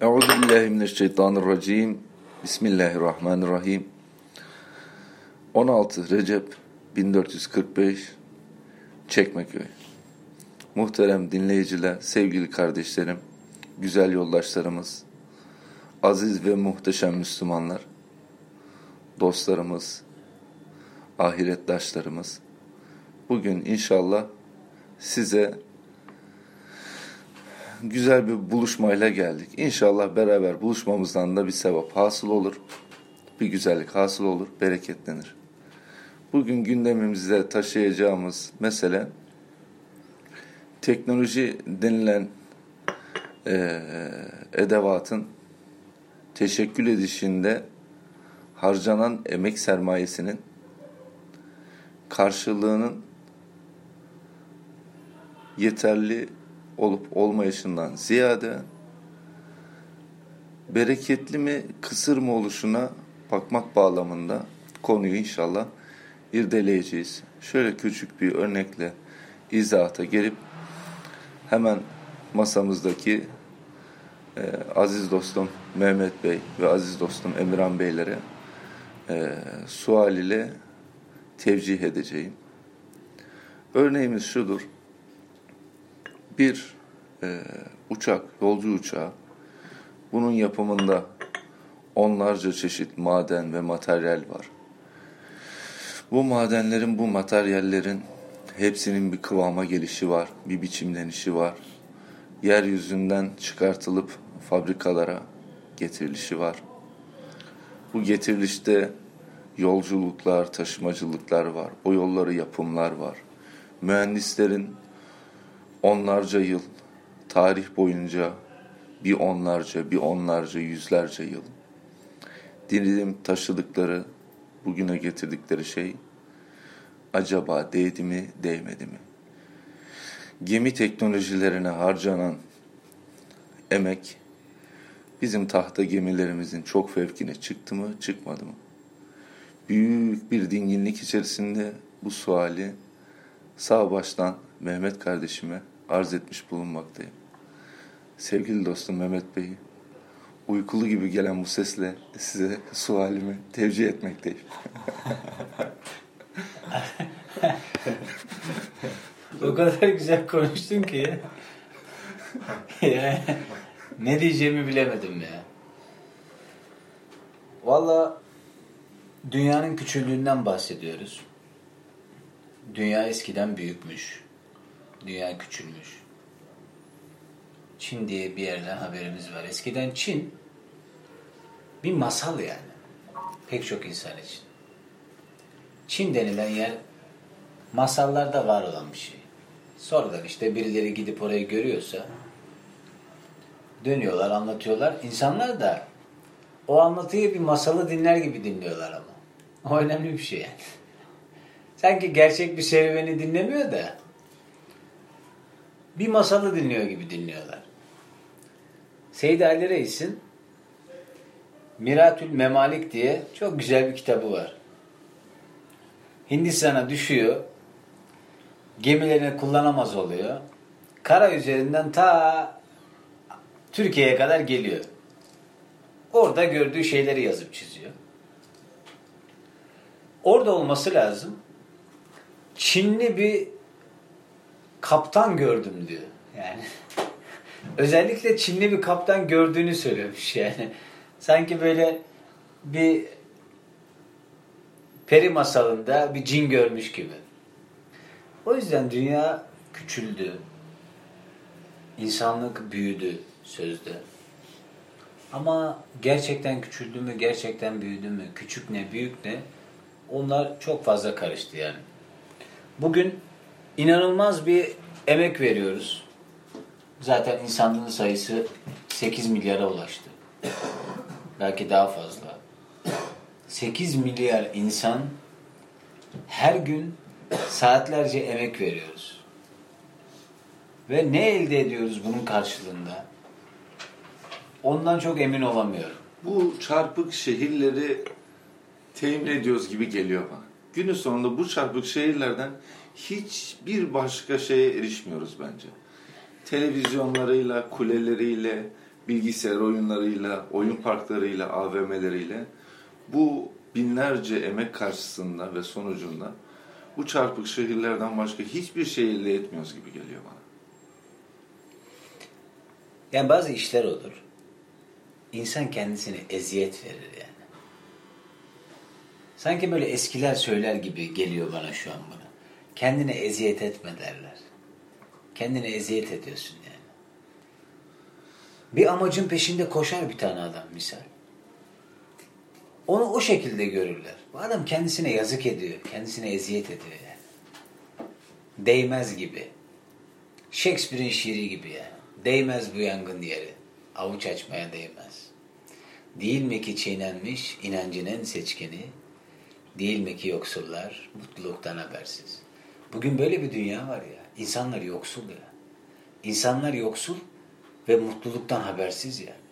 Euzu billahi mineşşeytanirracim. Bismillahirrahmanirrahim. 16 Recep 1445 Çekmeköy. Muhterem dinleyiciler, sevgili kardeşlerim, güzel yoldaşlarımız, aziz ve muhteşem Müslümanlar, dostlarımız, ahiretdaşlarımız. Bugün inşallah size güzel bir buluşmayla geldik. İnşallah beraber buluşmamızdan da bir sevap hasıl olur. Bir güzellik hasıl olur, bereketlenir. Bugün gündemimizde taşıyacağımız mesele teknoloji denilen e, edevatın teşekkül edişinde harcanan emek sermayesinin karşılığının yeterli olup olmayışından ziyade bereketli mi kısır mı oluşuna bakmak bağlamında konuyu inşallah irdeleyeceğiz. Şöyle küçük bir örnekle izahata gelip hemen masamızdaki e, aziz dostum Mehmet Bey ve aziz dostum Emirhan Beylere e, sual ile tevcih edeceğim. Örneğimiz şudur bir e, uçak, yolcu uçağı, bunun yapımında onlarca çeşit maden ve materyal var. Bu madenlerin, bu materyallerin hepsinin bir kıvama gelişi var, bir biçimlenişi var. Yeryüzünden çıkartılıp fabrikalara getirilişi var. Bu getirilişte yolculuklar, taşımacılıklar var. O yolları yapımlar var. Mühendislerin onlarca yıl, tarih boyunca bir onlarca, bir onlarca, yüzlerce yıl dilim taşıdıkları, bugüne getirdikleri şey acaba değdi mi, değmedi mi? Gemi teknolojilerine harcanan emek bizim tahta gemilerimizin çok fevkine çıktı mı, çıkmadı mı? Büyük bir dinginlik içerisinde bu suali sağ baştan Mehmet kardeşime arz etmiş bulunmaktayım. Sevgili dostum Mehmet Bey, uykulu gibi gelen bu sesle size sualimi tevcih etmekteyim. o kadar güzel konuştun ki ne diyeceğimi bilemedim ya. Valla dünyanın küçüklüğünden bahsediyoruz. Dünya eskiden büyükmüş. Dünya küçülmüş. Çin diye bir yerden haberimiz var. Eskiden Çin bir masal yani. Pek çok insan için. Çin denilen yer masallarda var olan bir şey. Sonradan işte birileri gidip orayı görüyorsa dönüyorlar, anlatıyorlar. İnsanlar da o anlatıyı bir masalı dinler gibi dinliyorlar ama. O önemli bir şey yani. Sanki gerçek bir serüveni dinlemiyor da bir masalı dinliyor gibi dinliyorlar. Seyyid Ali Reis'in Miratül Memalik diye çok güzel bir kitabı var. Hindistan'a düşüyor. Gemilerini kullanamaz oluyor. Kara üzerinden ta Türkiye'ye kadar geliyor. Orada gördüğü şeyleri yazıp çiziyor. Orada olması lazım. Çinli bir kaptan gördüm diyor. Yani özellikle Çinli bir kaptan gördüğünü söylemiş yani. Sanki böyle bir peri masalında bir cin görmüş gibi. O yüzden dünya küçüldü. İnsanlık büyüdü sözde. Ama gerçekten küçüldü mü, gerçekten büyüdü mü, küçük ne, büyük ne onlar çok fazla karıştı yani. Bugün inanılmaz bir emek veriyoruz. Zaten insanlığın sayısı 8 milyara ulaştı. Belki daha fazla. 8 milyar insan her gün saatlerce emek veriyoruz. Ve ne elde ediyoruz bunun karşılığında? Ondan çok emin olamıyorum. Bu çarpık şehirleri temin ediyoruz gibi geliyor bana. Günün sonunda bu çarpık şehirlerden hiçbir başka şeye erişmiyoruz bence. Televizyonlarıyla, kuleleriyle, bilgisayar oyunlarıyla, oyun parklarıyla, AVM'leriyle bu binlerce emek karşısında ve sonucunda bu çarpık şehirlerden başka hiçbir şey elde etmiyoruz gibi geliyor bana. Yani bazı işler olur. İnsan kendisine eziyet verir yani. Sanki böyle eskiler söyler gibi geliyor bana şu an bunu. Kendine eziyet etme derler. Kendine eziyet ediyorsun yani. Bir amacın peşinde koşar bir tane adam misal. Onu o şekilde görürler. Bu adam kendisine yazık ediyor. Kendisine eziyet ediyor yani. Değmez gibi. Shakespeare'in şiiri gibi yani. Değmez bu yangın yeri. Avuç açmaya değmez. Değil mi ki çiğnenmiş inancının seçkini? Değil mi ki yoksullar mutluluktan habersiz? Bugün böyle bir dünya var ya. İnsanlar yoksul ya. İnsanlar yoksul ve mutluluktan habersiz yani.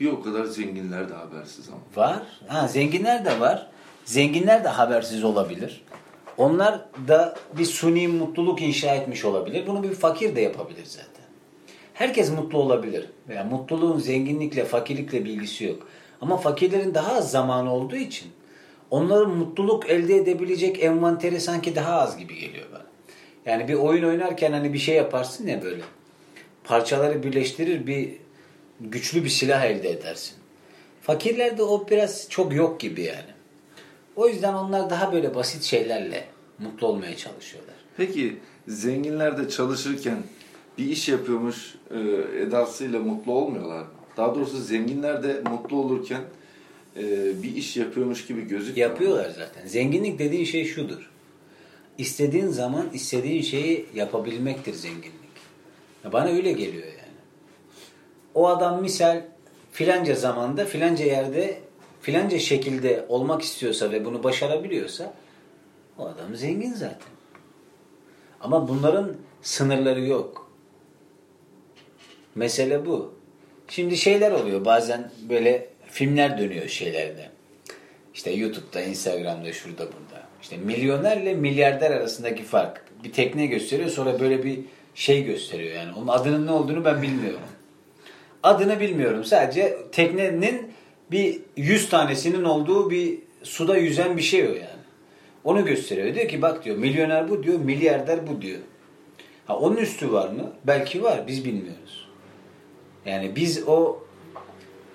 Bir o kadar zenginler de habersiz ama. Var. Ha, zenginler de var. Zenginler de habersiz olabilir. Onlar da bir suni mutluluk inşa etmiş olabilir. Bunu bir fakir de yapabilir zaten. Herkes mutlu olabilir. Veya mutluluğun zenginlikle, fakirlikle bir ilgisi yok. Ama fakirlerin daha az zamanı olduğu için onların mutluluk elde edebilecek envanteri sanki daha az gibi geliyor bana. Yani bir oyun oynarken hani bir şey yaparsın ya böyle. Parçaları birleştirir bir güçlü bir silah elde edersin. Fakirlerde o biraz çok yok gibi yani. O yüzden onlar daha böyle basit şeylerle mutlu olmaya çalışıyorlar. Peki zenginler de çalışırken bir iş yapıyormuş e, edasıyla mutlu olmuyorlar mı? Daha doğrusu zenginler de mutlu olurken e, bir iş yapıyormuş gibi gözükmüyor. Yapıyorlar zaten. Zenginlik dediğin şey şudur. İstediğin zaman istediğin şeyi yapabilmektir zenginlik. Bana öyle geliyor yani. O adam misal filanca zamanda filanca yerde filanca şekilde olmak istiyorsa ve bunu başarabiliyorsa o adam zengin zaten. Ama bunların sınırları yok. Mesele bu. Şimdi şeyler oluyor bazen böyle filmler dönüyor şeylerde. İşte YouTube'da, Instagram'da, şurada burada. İşte milyonerle milyarder arasındaki fark. Bir tekne gösteriyor sonra böyle bir şey gösteriyor yani. Onun adının ne olduğunu ben bilmiyorum. Adını bilmiyorum. Sadece teknenin bir yüz tanesinin olduğu bir suda yüzen bir şey o yani. Onu gösteriyor. Diyor ki bak diyor milyoner bu diyor, milyarder bu diyor. Ha onun üstü var mı? Belki var. Biz bilmiyoruz. Yani biz o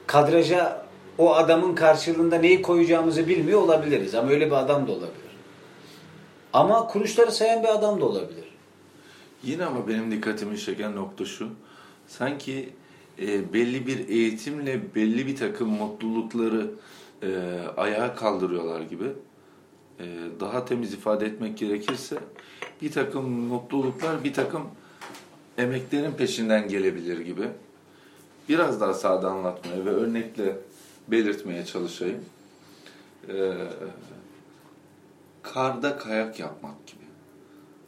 kadraja o adamın karşılığında neyi koyacağımızı bilmiyor olabiliriz. Ama öyle bir adam da olabilir. Ama kuruşları sayan bir adam da olabilir. Yine ama benim dikkatimi çeken nokta şu. Sanki e, belli bir eğitimle belli bir takım mutlulukları e, ayağa kaldırıyorlar gibi. E, daha temiz ifade etmek gerekirse bir takım mutluluklar bir takım emeklerin peşinden gelebilir gibi. Biraz daha sade anlatmaya ve örnekle belirtmeye çalışayım. E, karda kayak yapmak gibi.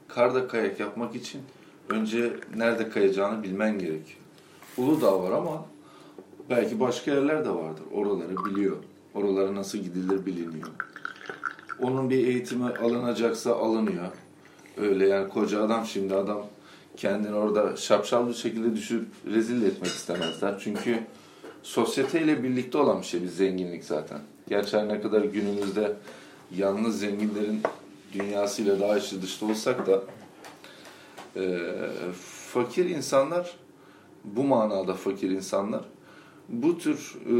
Karda kayak yapmak için önce nerede kayacağını bilmen gerekiyor. Uludağ var ama belki başka yerler de vardır. Oraları biliyor. Oralara nasıl gidilir biliniyor. Onun bir eğitimi alınacaksa alınıyor. Öyle yani koca adam şimdi adam kendini orada şapşal bir şekilde düşüp rezil etmek istemezler. Çünkü sosyeteyle birlikte olan bir şey bir zenginlik zaten. Gerçi her ne kadar günümüzde yalnız zenginlerin dünyasıyla daha içli dışta olsak da e, fakir insanlar bu manada fakir insanlar bu tür e,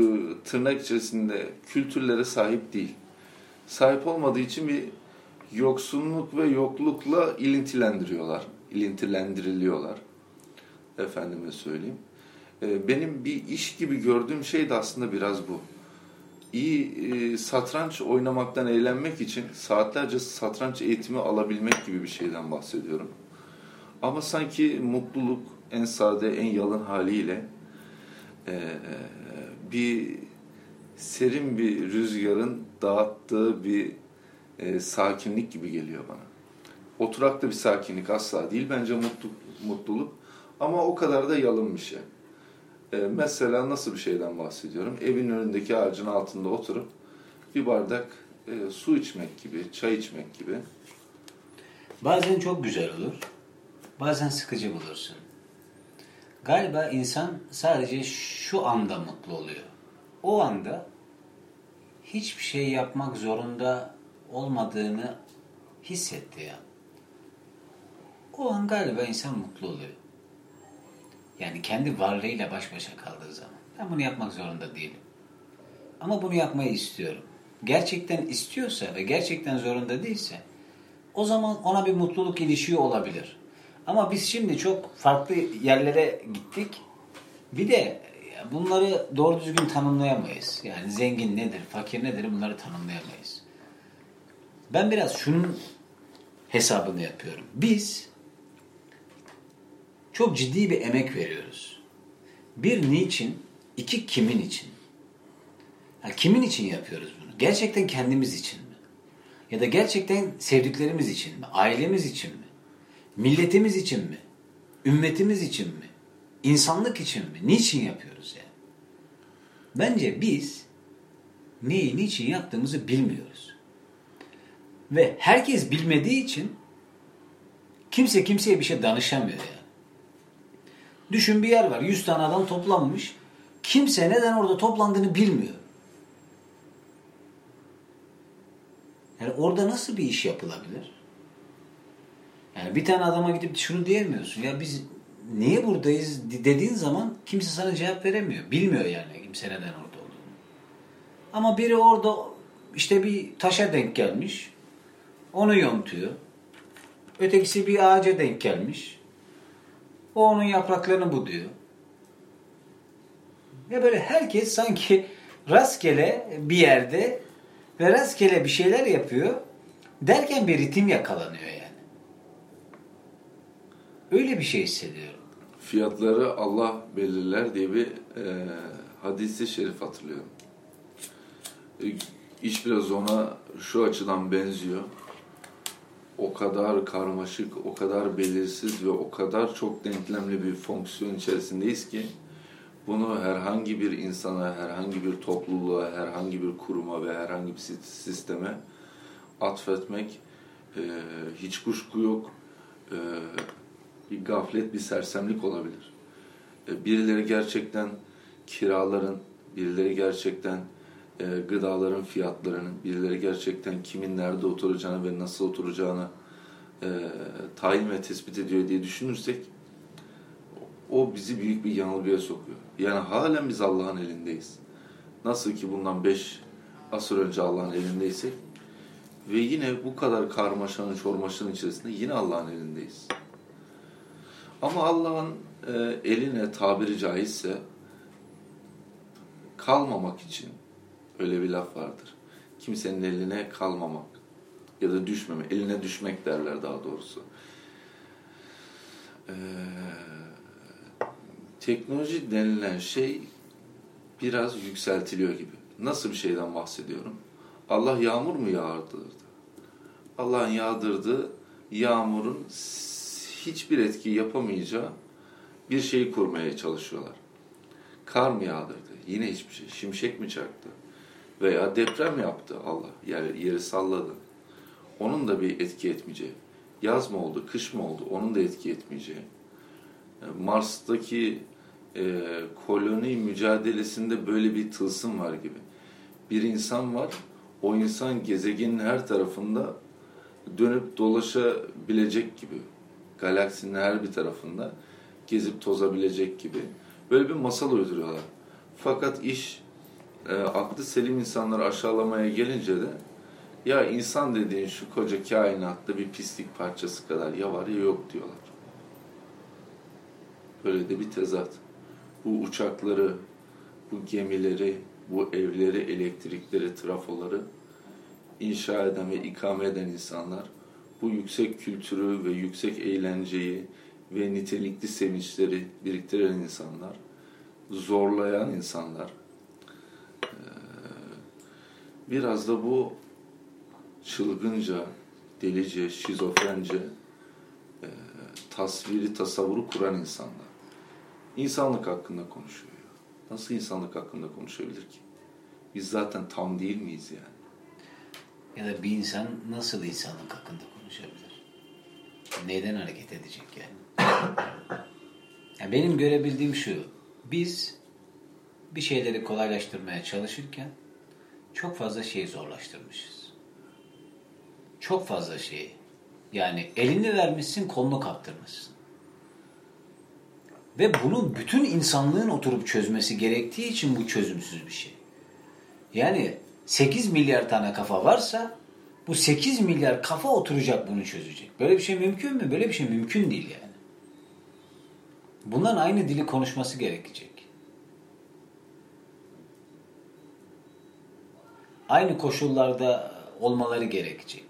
tırnak içerisinde kültürlere sahip değil. Sahip olmadığı için bir yoksunluk ve yoklukla ilintilendiriyorlar. ilintilendiriliyorlar. Efendime söyleyeyim. E, benim bir iş gibi gördüğüm şey de aslında biraz bu. İyi e, satranç oynamaktan eğlenmek için saatlerce satranç eğitimi alabilmek gibi bir şeyden bahsediyorum. Ama sanki mutluluk, en sade, en yalın haliyle e, bir serin bir rüzgarın dağıttığı bir e, sakinlik gibi geliyor bana. Oturaklı bir sakinlik asla değil. Bence mutlu, mutluluk. Ama o kadar da yalın bir şey. E, mesela nasıl bir şeyden bahsediyorum? Evin önündeki ağacın altında oturup bir bardak e, su içmek gibi, çay içmek gibi. Bazen çok güzel olur. Bazen sıkıcı bulursun. Galiba insan sadece şu anda mutlu oluyor. O anda hiçbir şey yapmak zorunda olmadığını hissetti ya. O an galiba insan mutlu oluyor. Yani kendi varlığıyla baş başa kaldığı zaman. Ben bunu yapmak zorunda değilim. Ama bunu yapmayı istiyorum. Gerçekten istiyorsa ve gerçekten zorunda değilse o zaman ona bir mutluluk ilişiği olabilir. Ama biz şimdi çok farklı yerlere gittik. Bir de bunları doğru düzgün tanımlayamayız. Yani zengin nedir, fakir nedir bunları tanımlayamayız. Ben biraz şunun hesabını yapıyorum. Biz çok ciddi bir emek veriyoruz. Bir niçin, iki kimin için? Yani kimin için yapıyoruz bunu? Gerçekten kendimiz için mi? Ya da gerçekten sevdiklerimiz için mi? Ailemiz için mi? Milletimiz için mi? Ümmetimiz için mi? İnsanlık için mi? Niçin yapıyoruz yani? Bence biz neyi niçin yaptığımızı bilmiyoruz. Ve herkes bilmediği için kimse kimseye bir şey danışamıyor yani. Düşün bir yer var. 100 tane adam toplanmış. Kimse neden orada toplandığını bilmiyor. Yani orada nasıl bir iş yapılabilir? Yani bir tane adama gidip şunu diyemiyorsun. Ya biz niye buradayız dediğin zaman kimse sana cevap veremiyor. Bilmiyor yani kimse neden orada olduğunu. Ama biri orada işte bir taşa denk gelmiş. Onu yontuyor. Ötekisi bir ağaca denk gelmiş. O onun yapraklarını buduyor. Ya böyle herkes sanki rastgele bir yerde ve rastgele bir şeyler yapıyor. Derken bir ritim yakalanıyor yani. Öyle bir şey hissediyorum. Fiyatları Allah belirler diye bir e, hadisi şerif hatırlıyorum. E, iş biraz ona şu açıdan benziyor. O kadar karmaşık, o kadar belirsiz ve o kadar çok denklemli bir fonksiyon içerisindeyiz ki bunu herhangi bir insana, herhangi bir topluluğa, herhangi bir kuruma ve herhangi bir sisteme atfetmek e, hiç kuşku yok. E, bir gaflet, bir sersemlik olabilir. E, birileri gerçekten kiraların, birileri gerçekten e, gıdaların fiyatlarının, birileri gerçekten kimin nerede oturacağını ve nasıl oturacağını e, tayin ve tespit ediyor diye düşünürsek o bizi büyük bir yanılgıya sokuyor. Yani halen biz Allah'ın elindeyiz. Nasıl ki bundan beş asır önce Allah'ın elindeysek ve yine bu kadar karmaşanın, çormaşanın içerisinde yine Allah'ın elindeyiz. Ama Allah'ın e, eline tabiri caizse kalmamak için öyle bir laf vardır. Kimsenin eline kalmamak ya da düşmeme, eline düşmek derler daha doğrusu. Ee, teknoloji denilen şey biraz yükseltiliyor gibi. Nasıl bir şeyden bahsediyorum? Allah yağmur mu yağdırdı? Allah'ın yağdırdığı yağmurun hiçbir etki yapamayacağı bir şeyi kurmaya çalışıyorlar. Kar mı yağdırdı? Yine hiçbir şey. Şimşek mi çaktı? Veya deprem yaptı Allah. Yani yeri salladı. Onun da bir etki etmeyeceği. Yaz mı oldu, kış mı oldu? Onun da etki etmeyeceği. Mars'taki e, koloni mücadelesinde böyle bir tılsım var gibi. Bir insan var, o insan gezegenin her tarafında dönüp dolaşabilecek gibi. Galaksinin her bir tarafında gezip tozabilecek gibi. Böyle bir masal uyduruyorlar. Fakat iş e, aklı selim insanları aşağılamaya gelince de ya insan dediğin şu koca kainatta bir pislik parçası kadar ya var ya yok diyorlar. Böyle de bir tezat. Bu uçakları, bu gemileri, bu evleri, elektrikleri, trafoları inşa eden ve ikame eden insanlar bu yüksek kültürü ve yüksek eğlenceyi ve nitelikli sevinçleri biriktiren insanlar, zorlayan insanlar, biraz da bu çılgınca, delice, şizofrence tasviri, tasavvuru kuran insanlar. İnsanlık hakkında konuşuyor. Nasıl insanlık hakkında konuşabilir ki? Biz zaten tam değil miyiz yani? Ya da bir insan nasıl insanlık hakkında konuşabilir? Neyden hareket edecek yani? Yani benim görebildiğim şu. Biz bir şeyleri kolaylaştırmaya çalışırken çok fazla şeyi zorlaştırmışız. Çok fazla şeyi. Yani elini vermişsin, kolunu kaptırmışsın. Ve bunu bütün insanlığın oturup çözmesi gerektiği için bu çözümsüz bir şey. Yani 8 milyar tane kafa varsa bu 8 milyar kafa oturacak bunu çözecek. Böyle bir şey mümkün mü? Böyle bir şey mümkün değil yani. Bunların aynı dili konuşması gerekecek. Aynı koşullarda olmaları gerekecek.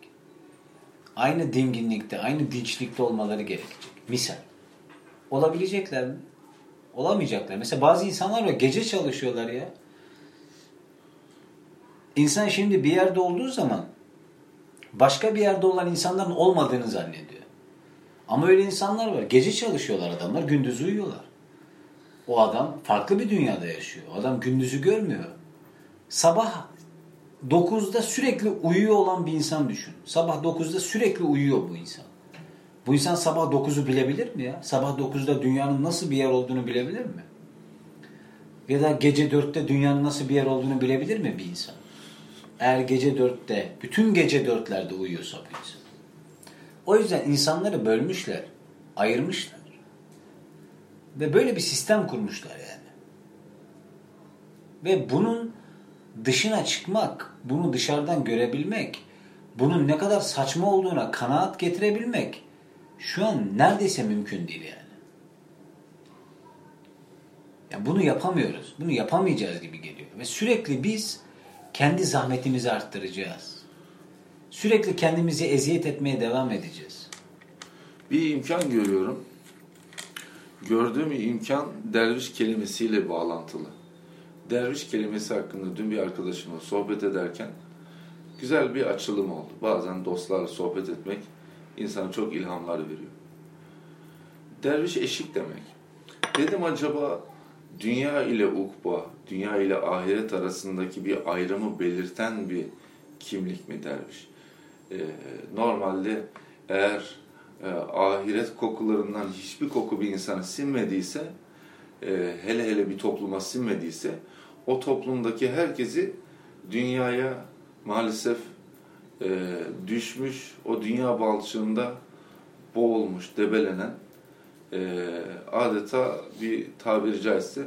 Aynı dinginlikte, aynı dinçlikte olmaları gerekecek. Misal. Olabilecekler mi? Olamayacaklar. Mesela bazı insanlar var gece çalışıyorlar ya. İnsan şimdi bir yerde olduğu zaman başka bir yerde olan insanların olmadığını zannediyor. Ama öyle insanlar var. Gece çalışıyorlar adamlar, gündüz uyuyorlar. O adam farklı bir dünyada yaşıyor. O adam gündüzü görmüyor. Sabah 9'da sürekli uyuyor olan bir insan düşün. Sabah 9'da sürekli uyuyor bu insan. Bu insan sabah 9'u bilebilir mi ya? Sabah 9'da dünyanın nasıl bir yer olduğunu bilebilir mi? Ya da gece 4'te dünyanın nasıl bir yer olduğunu bilebilir mi bir insan? Eğer gece 4'te, bütün gece 4'lerde uyuyorsa bu insan. O yüzden insanları bölmüşler, ayırmışlar. Ve böyle bir sistem kurmuşlar yani. Ve bunun dışına çıkmak, bunu dışarıdan görebilmek, bunun ne kadar saçma olduğuna kanaat getirebilmek şu an neredeyse mümkün değil yani. Ya bunu yapamıyoruz. Bunu yapamayacağız gibi geliyor. Ve sürekli biz kendi zahmetimizi arttıracağız. Sürekli kendimizi eziyet etmeye devam edeceğiz. Bir imkan görüyorum. Gördüğüm imkan derviş kelimesiyle bağlantılı. Derviş kelimesi hakkında dün bir arkadaşımla sohbet ederken güzel bir açılım oldu. Bazen dostlarla sohbet etmek insana çok ilhamlar veriyor. Derviş eşik demek. Dedim acaba dünya ile ukba, dünya ile ahiret arasındaki bir ayrımı belirten bir kimlik mi derviş? Ee, normalde eğer e, ahiret kokularından hiçbir koku bir insana sinmediyse, e, hele hele bir topluma sinmediyse, o toplumdaki herkesi dünyaya maalesef e, düşmüş, o dünya balçığında boğulmuş, debelenen, e, adeta bir tabiri caizse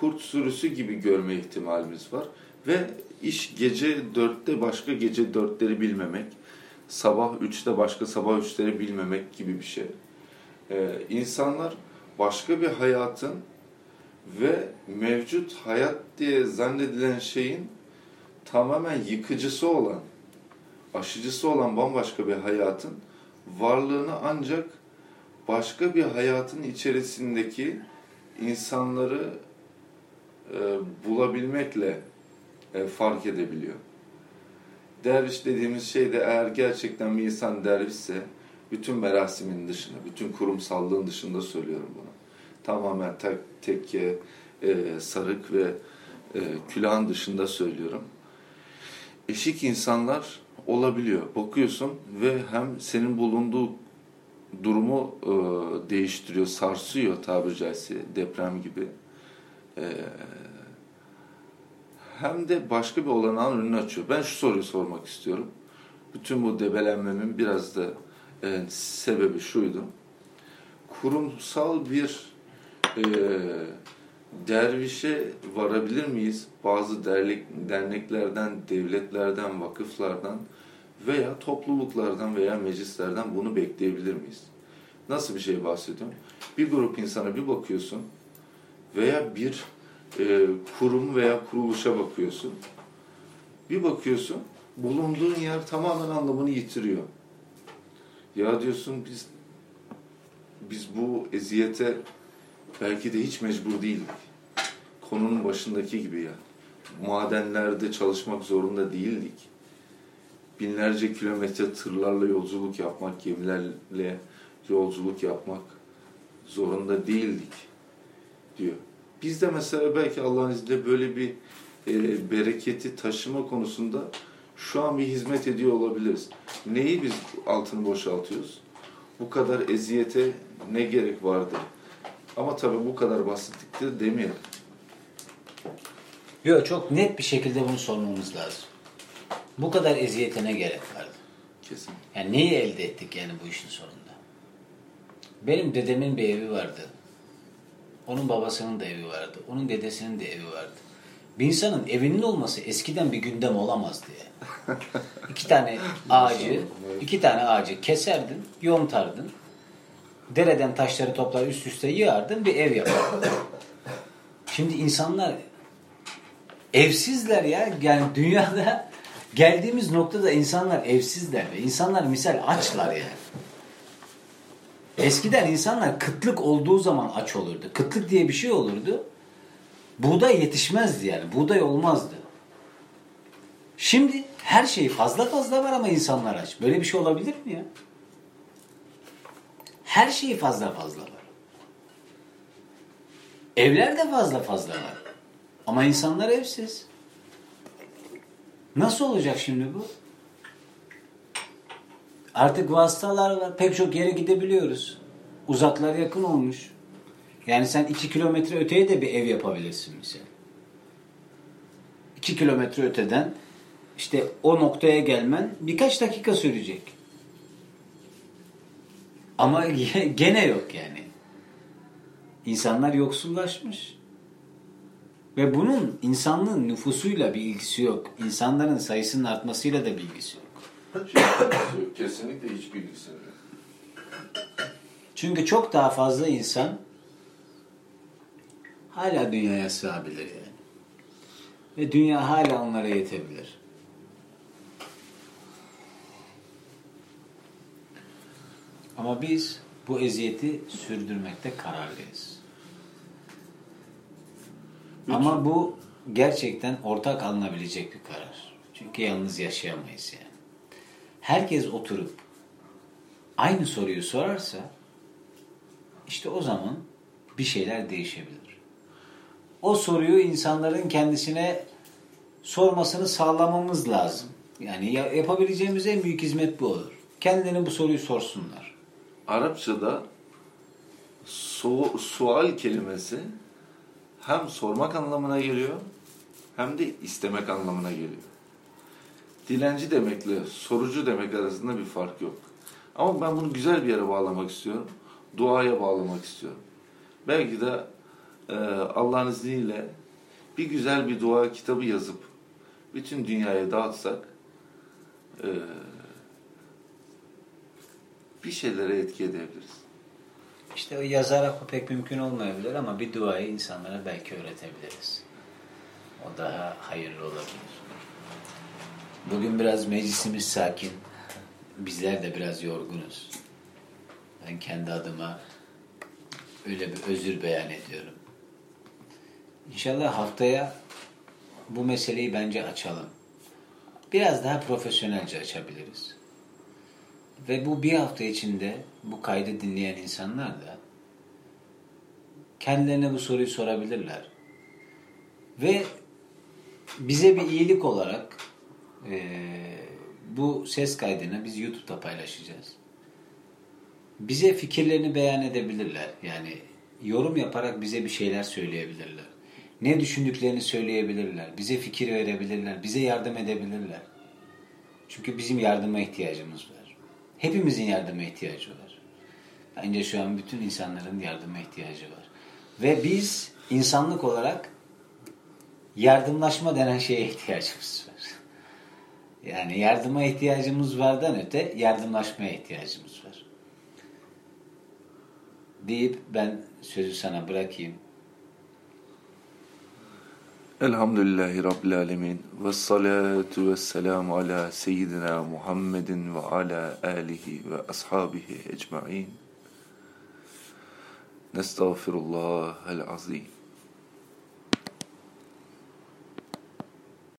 kurt sürüsü gibi görme ihtimalimiz var. Ve iş gece dörtte başka gece dörtleri bilmemek, sabah üçte başka sabah üçleri bilmemek gibi bir şey. Ee, insanlar başka bir hayatın ve mevcut hayat diye zannedilen şeyin tamamen yıkıcısı olan, aşıcısı olan bambaşka bir hayatın varlığını ancak başka bir hayatın içerisindeki insanları e, bulabilmekle e, fark edebiliyor. Derviş dediğimiz şey de eğer gerçekten bir insan dervişse bütün merasimin dışında, bütün kurumsallığın dışında söylüyorum bunu. Tamamen tek, tekke, e, sarık ve e, külahın dışında söylüyorum. Eşik insanlar olabiliyor. Bakıyorsun ve hem senin bulunduğu durumu e, değiştiriyor, sarsıyor tabiri caizse deprem gibi. E, hem de başka bir olanağın önünü açıyor. Ben şu soruyu sormak istiyorum. Bütün bu debelenmemin biraz da e, sebebi şuydu. Kurumsal bir e, dervişe varabilir miyiz? Bazı dernek, derneklerden, devletlerden, vakıflardan veya topluluklardan veya meclislerden bunu bekleyebilir miyiz? Nasıl bir şey bahsediyorum? Bir grup insana bir bakıyorsun veya bir e, kurum veya kuruluşa bakıyorsun. Bir bakıyorsun bulunduğun yer tamamen anlamını yitiriyor. Ya diyorsun biz biz bu eziyete belki de hiç mecbur değildik. Konunun başındaki gibi ya. Madenlerde çalışmak zorunda değildik. Binlerce kilometre tırlarla yolculuk yapmak, gemilerle yolculuk yapmak zorunda değildik diyor. Biz de mesela belki Allah'ın izniyle böyle bir e, bereketi taşıma konusunda şu an bir hizmet ediyor olabiliriz. Neyi biz altını boşaltıyoruz? Bu kadar eziyete ne gerek vardı? Ama tabii bu kadar basitlikte demeyelim. Yok çok net bir şekilde bunu sormamız lazım. Bu kadar eziyete ne gerek vardı? Kesin. Yani neyi elde ettik yani bu işin sonunda? Benim dedemin bir evi vardı. Onun babasının da evi vardı. Onun dedesinin de evi vardı. Bir insanın evinin olması eskiden bir gündem olamazdı yani. İki tane ağacı, iki tane ağacı keserdin, yontardın. Dereden taşları toplar üst üste yığardın, bir ev yapardın. Şimdi insanlar evsizler ya. Yani dünyada geldiğimiz noktada insanlar evsizler ve insanlar misal açlar yani. Eskiden insanlar kıtlık olduğu zaman aç olurdu. Kıtlık diye bir şey olurdu. Buğday yetişmezdi yani. Buğday olmazdı. Şimdi her şey fazla fazla var ama insanlar aç. Böyle bir şey olabilir mi ya? Her şey fazla fazla var. Evler de fazla fazla var. Ama insanlar evsiz. Nasıl olacak şimdi bu? Artık vasıtalar var. Pek çok yere gidebiliyoruz. Uzaklar yakın olmuş. Yani sen iki kilometre öteye de bir ev yapabilirsin mesela. İki kilometre öteden işte o noktaya gelmen birkaç dakika sürecek. Ama gene yok yani. İnsanlar yoksullaşmış. Ve bunun insanlığın nüfusuyla bir ilgisi yok. İnsanların sayısının artmasıyla da bir ilgisi yok. Kesinlikle hiç bilgisi yok. Çünkü çok daha fazla insan hala dünyaya sığabilir yani. Ve dünya hala onlara yetebilir. Ama biz bu eziyeti sürdürmekte kararlıyız. Ama bu gerçekten ortak alınabilecek bir karar. Çünkü yalnız yaşayamayız yani. Herkes oturup aynı soruyu sorarsa işte o zaman bir şeyler değişebilir. O soruyu insanların kendisine sormasını sağlamamız lazım. Yani yapabileceğimiz en büyük hizmet bu olur. Kendilerine bu soruyu sorsunlar. Arapçada su, sual kelimesi hem sormak anlamına geliyor hem de istemek anlamına geliyor. Dilenci demekle sorucu demek arasında bir fark yok. Ama ben bunu güzel bir yere bağlamak istiyorum. Duaya bağlamak istiyorum. Belki de e, Allah'ın izniyle bir güzel bir dua kitabı yazıp bütün dünyaya dağıtsak e, bir şeylere etki edebiliriz. İşte o yazarak o pek mümkün olmayabilir ama bir duayı insanlara belki öğretebiliriz. O daha hayırlı olabilir. Bugün biraz meclisimiz sakin. Bizler de biraz yorgunuz. Ben kendi adıma öyle bir özür beyan ediyorum. İnşallah haftaya bu meseleyi bence açalım. Biraz daha profesyonelce açabiliriz. Ve bu bir hafta içinde bu kaydı dinleyen insanlar da kendilerine bu soruyu sorabilirler. Ve bize bir iyilik olarak e, bu ses kaydını biz YouTube'da paylaşacağız. Bize fikirlerini beyan edebilirler. Yani yorum yaparak bize bir şeyler söyleyebilirler. Ne düşündüklerini söyleyebilirler. Bize fikir verebilirler. Bize yardım edebilirler. Çünkü bizim yardıma ihtiyacımız var. Hepimizin yardıma ihtiyacı var. Bence şu an bütün insanların yardıma ihtiyacı var. Ve biz insanlık olarak yardımlaşma denen şeye ihtiyacımız var. Yani yardıma ihtiyacımız vardan öte yardımlaşmaya ihtiyacımız var. Deyip ben sözü sana bırakayım. الحمد لله رب العالمين والصلاة والسلام على سيدنا محمد وعلى آله وأصحابه أجمعين نستغفر الله العظيم